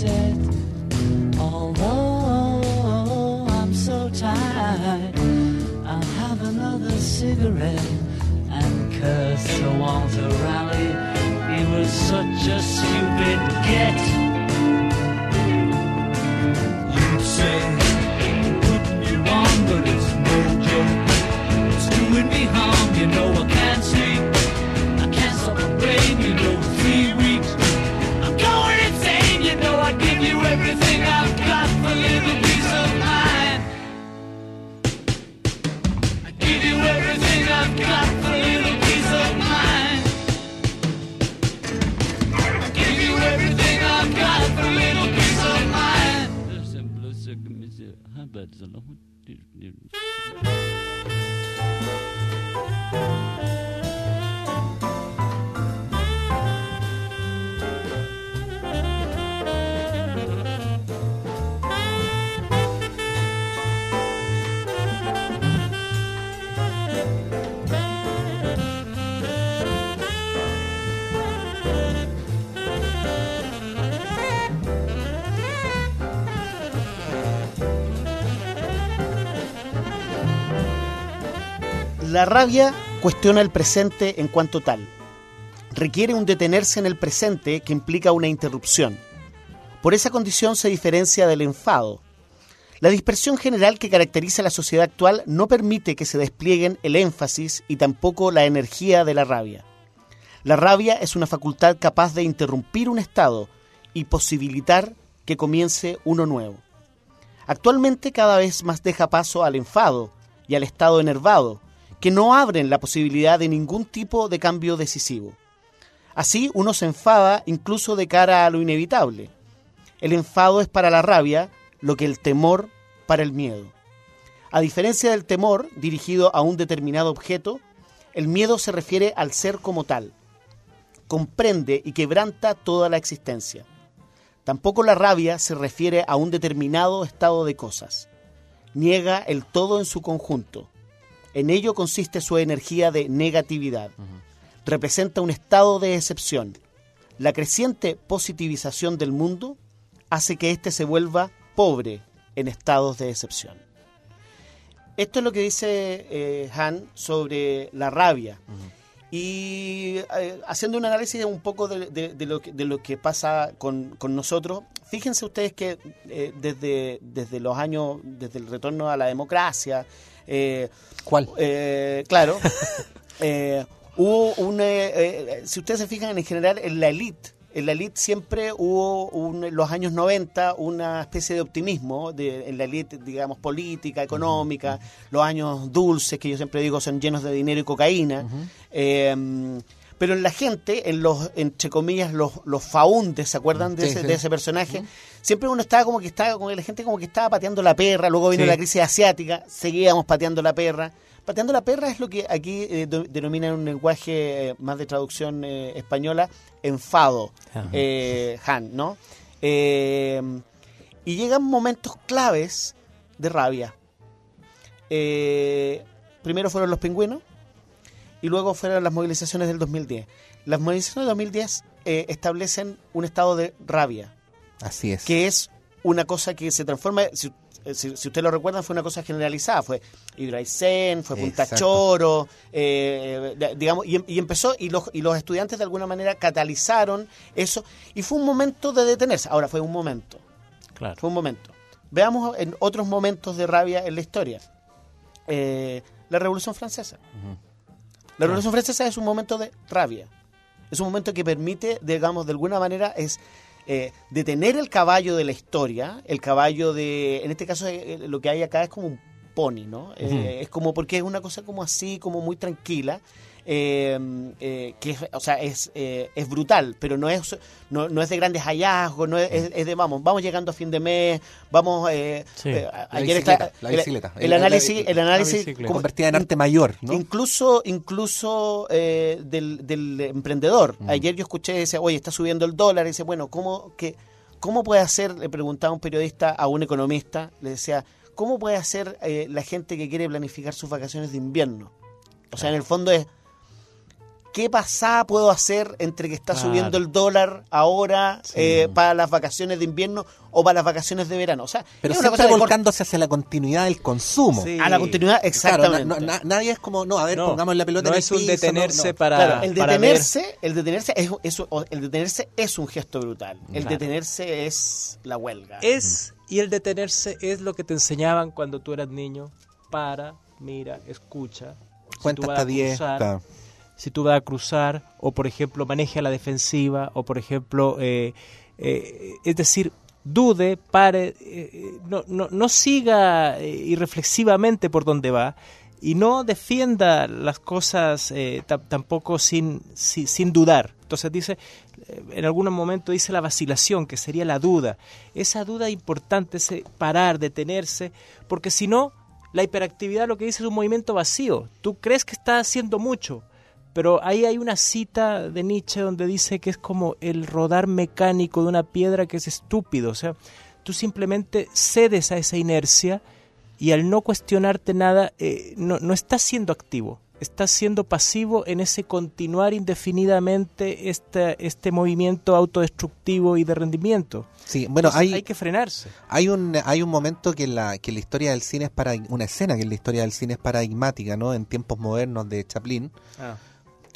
said, although I'm so tired, I'll have another cigarette and curse the Walter rally. He was such a stupid get. You'd say, put me on, but it's no joke. It's doing me harm, you know I can't sleep. I can't stop the rain, you know. Alone La rabia cuestiona el presente en cuanto tal. Requiere un detenerse en el presente que implica una interrupción. Por esa condición se diferencia del enfado. La dispersión general que caracteriza la sociedad actual no permite que se desplieguen el énfasis y tampoco la energía de la rabia. La rabia es una facultad capaz de interrumpir un estado y posibilitar que comience uno nuevo. Actualmente cada vez más deja paso al enfado y al estado enervado, que no abren la posibilidad de ningún tipo de cambio decisivo. Así uno se enfada incluso de cara a lo inevitable. El enfado es para la rabia lo que el temor para el miedo. A diferencia del temor dirigido a un determinado objeto, el miedo se refiere al ser como tal. Comprende y quebranta toda la existencia. Tampoco la rabia se refiere a un determinado estado de cosas. Niega el todo en su conjunto. En ello consiste su energía de negatividad. Representa un estado de excepción. La creciente positivización del mundo hace que éste se vuelva pobre en estados de excepción. Esto es lo que dice eh, Han sobre la rabia. Y eh, haciendo un análisis un poco de, de- de lo, que, de lo que pasa con, con nosotros, fíjense ustedes que eh, desde, desde los años, desde el retorno a la democracia, eh, ¿Cuál? eh, claro, eh, hubo un, si ustedes se fijan en general en la elite, en la elite siempre hubo un- en los años 90 una especie de optimismo de, en la elite, digamos, política, económica, los años dulces, que yo siempre digo son llenos de dinero y cocaína. Eh, pero en la gente, en los, entre comillas, los, los faundes, ¿se acuerdan de, Sí, ese, sí. de ese personaje? Siempre uno estaba como que estaba, como que la gente como que estaba pateando la perra, luego vino la crisis asiática, seguíamos pateando la perra. Pateando la perra es lo que aquí eh, denominan en un lenguaje eh, más de traducción eh, española, enfado, Ajá. eh, Han, ¿no? Y llegan momentos claves de rabia. Primero fueron los pingüinos y luego fueron las movilizaciones del 2010. Las movilizaciones del 2010 eh, establecen un estado de rabia, Así es. que es una cosa que se transforma, si, si, si ustedes lo recuerdan, fue una cosa generalizada, fue Hidroaicén, fue Punta Exacto. Choro, eh, digamos, y, em- y empezó, y los, y los estudiantes de alguna manera catalizaron eso, y fue un momento de detenerse. Ahora fue un momento, Claro. fue un momento. Veamos en otros momentos de rabia en la historia. Eh, la Revolución Francesa. La Revolución Francesa es un momento de rabia. Es un momento que permite, digamos, de alguna manera, es eh, detener el caballo de la historia, el caballo de, en este caso eh, lo que hay acá es como un pony, ¿no? Eh, es como porque es una cosa como así, como muy tranquila. Eh, eh, que es, o sea, es, eh, es brutal, pero no es, no, no es de grandes hallazgos, no es, es- es de vamos, vamos llegando a fin de mes, vamos, eh, Sí. eh, La ayer bicicleta, está- la el- bicicleta. El, El- el- análisis, el análisis Convertida en arte mayor, ¿no? Incluso, incluso del, del emprendedor. Mm. Ayer yo escuché, decía, oye, está subiendo el dólar. Y dice, bueno, ¿cómo, que, ¿cómo puede hacer? Le preguntaba un periodista a un economista, le decía, ¿cómo puede hacer eh, la gente que quiere planificar sus vacaciones de invierno? O sea, en el fondo es, ¿qué pasada puedo hacer entre que está Claro. subiendo el dólar ahora eh, para las vacaciones de invierno o para las vacaciones de verano? O sea, Pero es una siempre cosa volcándose hacia la continuidad del consumo. Sí. a la continuidad, Claro, exactamente. na- na- nadie es como, no, a ver, No, pongamos la pelota no en el es un piso, detenerse no, no. para, Claro, el para ver. detenerse, el detenerse es, es- el detenerse es un gesto brutal. El Claro. detenerse es la huelga. Es, y el detenerse es lo que te enseñaban cuando tú eras niño. Para, mira, escucha. Si Cuenta hasta a 10. Si tú vas a cruzar, o por ejemplo maneje a la defensiva, o por ejemplo, eh, eh, es decir, dude, pare, eh, no, no, no siga irreflexivamente por donde va y no defienda las cosas ta- tampoco sin, si- sin dudar. Entonces dice, en algún momento dice la vacilación, que sería la duda. Esa duda importante, ese parar, detenerse, porque si no, la hiperactividad lo que dice es un movimiento vacío. Tú crees que estás haciendo mucho, pero ahí hay una cita de Nietzsche donde dice que es como el rodar mecánico de una piedra que es estúpido. O sea, tú simplemente cedes a esa inercia y al no cuestionarte nada, eh, no, no estás siendo activo. Estás siendo pasivo en ese continuar indefinidamente este, este movimiento autodestructivo y de rendimiento. Sí, bueno, Entonces, hay, hay que frenarse. hay un hay un momento que en la que la historia del cine es para una escena que en la historia del cine es paradigmática, ¿no? En tiempos modernos de Chaplin,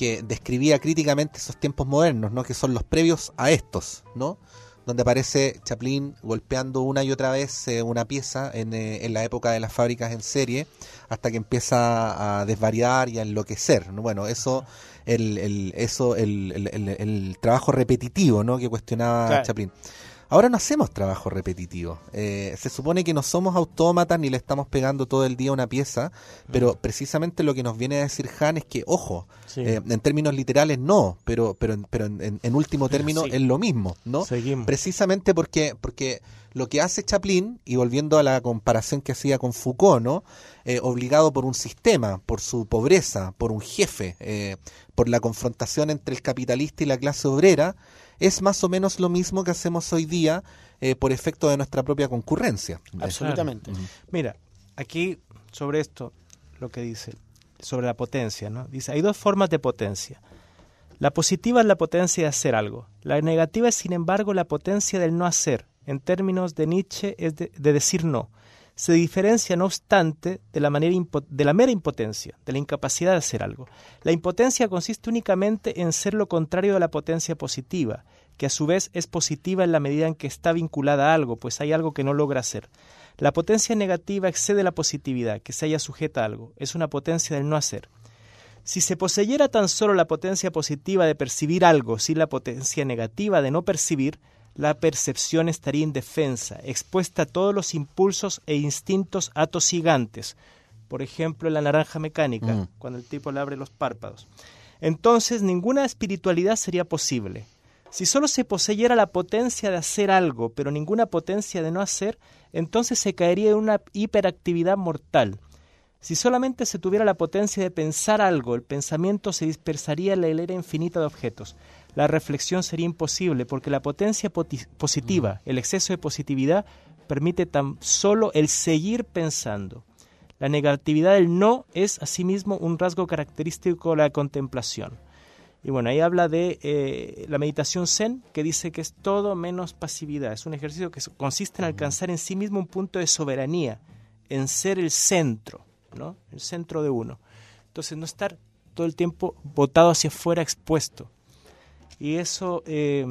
que describía críticamente esos tiempos modernos, ¿no? Que son los previos a estos, ¿no? Donde aparece Chaplin golpeando una y otra vez eh, una pieza en, eh, en la época de las fábricas en serie, hasta que empieza a desvariar y a enloquecer, ¿no? Bueno, eso, el, el- eso, el, el- el- el trabajo repetitivo, ¿no? Que cuestionaba Claro. Chaplin. Ahora no hacemos trabajo repetitivo. Eh, se supone que no somos autómatas ni le estamos pegando todo el día una pieza, pero precisamente lo que nos viene a decir Han es que, ojo, Sí. eh, en términos literales no, pero, pero, en- pero en, en- en último término Sí. es lo mismo, ¿no? Seguimos. Precisamente porque, porque lo que hace Chaplin, y volviendo a la comparación que hacía con Foucault, ¿no? Eh, obligado por un sistema, por su pobreza, por un jefe, eh, por la confrontación entre el capitalista y la clase obrera, es más o menos lo mismo que hacemos hoy día eh, por efecto de nuestra propia concurrencia. Absolutamente. Mira, aquí sobre esto, lo que dice, sobre la potencia, ¿no? Dice, hay dos formas de potencia. La positiva es la potencia de hacer algo. La negativa es, sin embargo, la potencia del no hacer. En términos de Nietzsche, es de, de decir no. Se diferencia, no obstante, de la, manera de la mera impotencia, de la incapacidad de hacer algo. La impotencia consiste únicamente en ser lo contrario de la potencia positiva, que a su vez es positiva en la medida en que está vinculada a algo, pues hay algo que no logra hacer. La potencia negativa excede la positividad, que se halla sujeta a algo. Es una potencia del no hacer. Si se poseyera tan solo la potencia positiva de percibir algo sin la potencia negativa de no percibir, la percepción estaría indefensa, expuesta a todos los impulsos e instintos atosigantes. Por ejemplo, en la naranja mecánica, Mm. cuando el tipo le abre los párpados. Entonces, ninguna espiritualidad sería posible. Si solo se poseyera la potencia de hacer algo, pero ninguna potencia de no hacer, entonces se caería en una hiperactividad mortal. Si solamente se tuviera la potencia de pensar algo, el pensamiento se dispersaría en la hilera infinita de objetos. La reflexión sería imposible porque la potencia positiva, el exceso de positividad, permite tan solo el seguir pensando. La negatividad del no es asimismo un rasgo característico de la contemplación. Y bueno, ahí habla de eh, la meditación zen, que dice que es todo menos pasividad. Es un ejercicio que consiste en alcanzar en sí mismo un punto de soberanía, en ser el centro, ¿no? El centro de uno. Entonces, no estar todo el tiempo botado hacia afuera, expuesto. Y eso eh,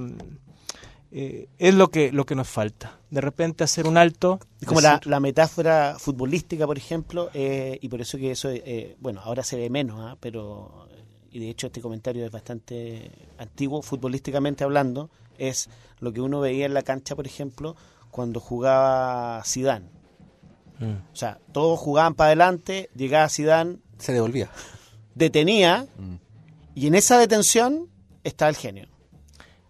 eh, es lo que, lo que nos falta. De repente hacer un alto. Como la, decir, la metáfora futbolística, por ejemplo, eh, y por eso que eso, eh, bueno, ahora se ve menos, ¿ah? pero, y de hecho este comentario es bastante antiguo, futbolísticamente hablando, es lo que uno veía en la cancha, por ejemplo, cuando jugaba Zidane. mm, O sea, todos jugaban para adelante, llegaba Zidane, Se devolvía. detenía, Mm. y en esa detención estaba el genio.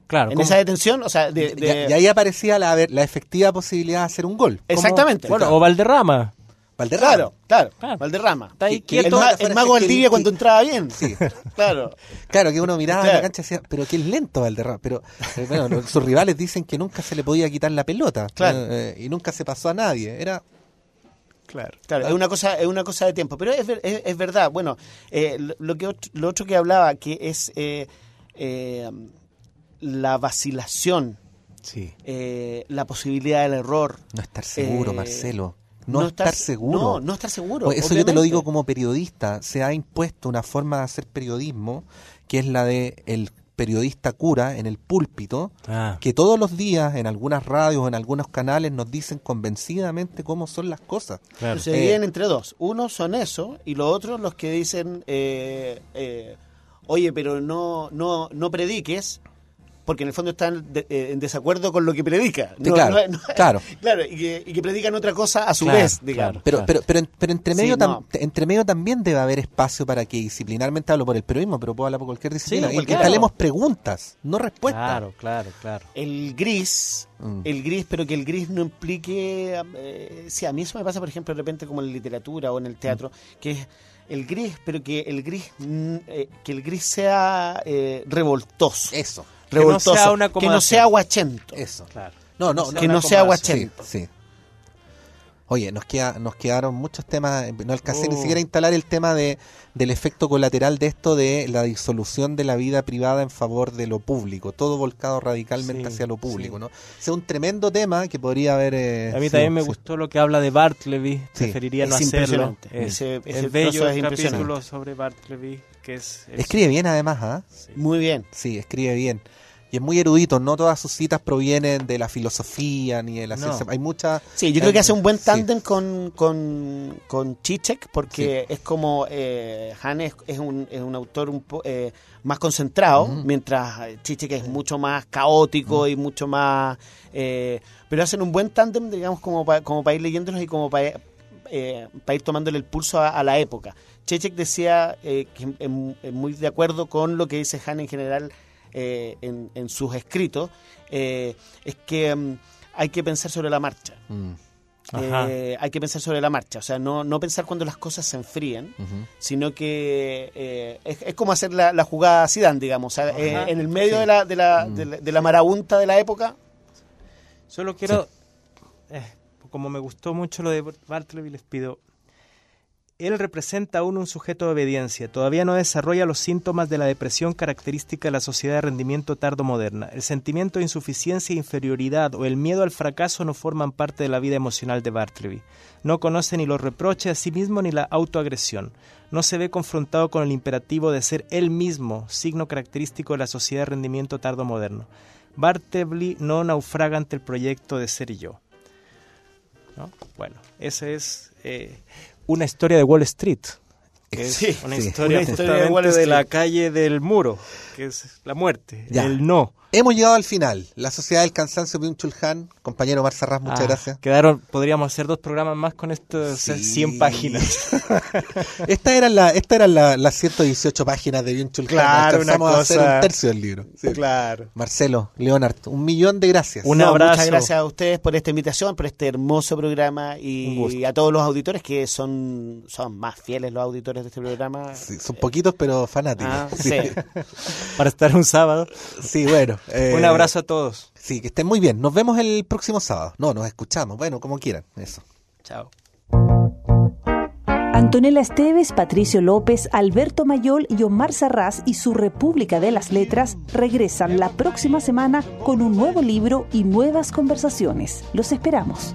Claro, En esa detención, o sea, de... Y- de- Y, ahí aparecía la, la efectiva posibilidad de hacer un gol. Exactamente. Bueno, o Valderrama. Valderrama. Claro, claro, Claro. Valderrama. Está ahí Que- que quieto. el, el mago Valdivia que- cuando entraba bien. Sí. Claro. Claro, que uno miraba en Claro. la cancha y decía, pero qué lento Valderrama. Pero eh, bueno, sus rivales dicen que nunca se le podía quitar la pelota. Claro. eh, y nunca se pasó a nadie. Era Claro, claro, es una cosa, es una cosa de tiempo, pero es, es, es verdad. Bueno, eh, lo que lo otro que hablaba que es eh, eh, la vacilación, Sí. eh, la posibilidad del error. No estar seguro, Eh, Marcelo. No, estar, seguro. No, no estar seguro. Pues eso yo te lo digo como periodista. Se ha impuesto una forma de hacer periodismo que es la de el periodista cura en el púlpito, Ah. que todos los días en algunas radios, en algunos canales nos dicen convencidamente cómo son las cosas. Claro. Se Eh, dividen entre dos. Uno son eso y los otros los que dicen, eh, eh, oye, pero no, no, no prediques, porque en el fondo están de- eh, en desacuerdo con lo que predica. Sí, claro, claro. claro, y que, y que predican otra cosa a su Claro, vez, digamos. claro. Pero, pero, pero, en- pero entre, Sí, medio tam- no. entre medio también debe haber espacio para que disciplinarmente hablo por el periodismo, pero puedo hablar por cualquier disciplina. y cualquiera. instalemos preguntas, no respuestas. Claro, claro, claro. El gris, Mm. el gris, pero que el gris no implique... Eh, sí, a mí eso me pasa, por ejemplo, de repente como en la literatura o en el teatro, que es el gris, pero que el gris, mm, eh, que el gris sea eh, revoltoso. Eso, Que no revoltoso, sea una que no acomodación. sea guachento. eso. Claro. No, no, que no, no sea Sí, guachento. sí. Oye, nos, queda, nos quedaron muchos temas, eh, no alcancé ni Oh. siquiera a instalar el tema de, del efecto colateral de esto de la disolución de la vida privada en favor de lo público, todo volcado radicalmente Sí, hacia lo público, sí. ¿no? Es un tremendo tema que podría haber... eh, A mí sí, también me sí. gustó lo que habla de Bartleby. Sí. Preferiría no hacerlo. Ese- es ese bello es capítulo sobre Bartleby, que es... es- Escribe bien además, ¿ah? sí. Muy bien. Sí, escribe bien. Y es muy erudito, no todas sus citas provienen de la filosofía ni de la No. ciencia. Hay muchas... Sí, yo creo que hace un buen Sí. tándem con, con, con Chichek, porque es como eh, Han es, es un, es un autor un po- eh, más concentrado, mientras eh, Chichek es mucho más caótico y mucho más... eh, pero hacen un buen tándem, digamos, como para como pa ir leyéndolos y como para ir tomándole el pulso a, a la época. Chichek decía eh, que em- muy de acuerdo con lo que dice Han en general eh, en, en sus escritos, eh, es que em, hay que pensar sobre la marcha. Mm. Eh, hay que pensar sobre la marcha, o sea, no, no pensar cuando las cosas se enfríen, sino que eh, es, es como hacer la, la jugada Zidane, digamos, o sea, eh, Ajá. en el medio Sí. de, la, de, la, Mm. de, la, de la marabunta de la época. Solo quiero, eh, como me gustó mucho lo de Bartleby, les pido. Él representa aún un sujeto de obediencia, todavía no desarrolla los síntomas de la depresión característica de la sociedad de rendimiento tardo-moderna. El sentimiento de insuficiencia e inferioridad o el miedo al fracaso no forman parte de la vida emocional de Bartleby. No conoce ni los reproches a sí mismo ni la autoagresión. No se ve confrontado con el imperativo de ser él mismo, signo característico de la sociedad de rendimiento tardo-moderno. Bartleby no naufraga ante el proyecto de ser yo. ¿No? Bueno, esa es eh, una historia de Wall Street. Que es Sí, una sí. historia Una historia de de, la calle del muro, que es la muerte, Ya. el no. Hemos llegado al final. La Sociedad del Cansancio de Chulhan, compañero Marzarraz, muchas Ah, gracias. Quedaron, podríamos hacer dos programas más con estos Sí. 100 páginas. Esta era la, esta eran la- las 118 páginas de Byung Chul Han. Claro, una a hacer un tercio del libro. Sí. Claro. Marcelo, Leonard, un millón de gracias. Un No, abrazo. Muchas gracias a ustedes por esta invitación, por este hermoso programa y, gusto. a todos los auditores que son, son más fieles los auditores de este programa. Sí, son poquitos, pero fanáticos. Ah, sí. sí. Para estar un sábado. Sí, bueno. eh, Un abrazo a todos. Sí, que estén muy bien. Nos vemos el próximo sábado. No, nos escuchamos. Bueno, como quieran. Eso. Chao. Antonella Esteves, Patricio López, Alberto Mayol y Omar Sarraz y su República de las Letras regresan la próxima semana con un nuevo libro y nuevas conversaciones. Los esperamos.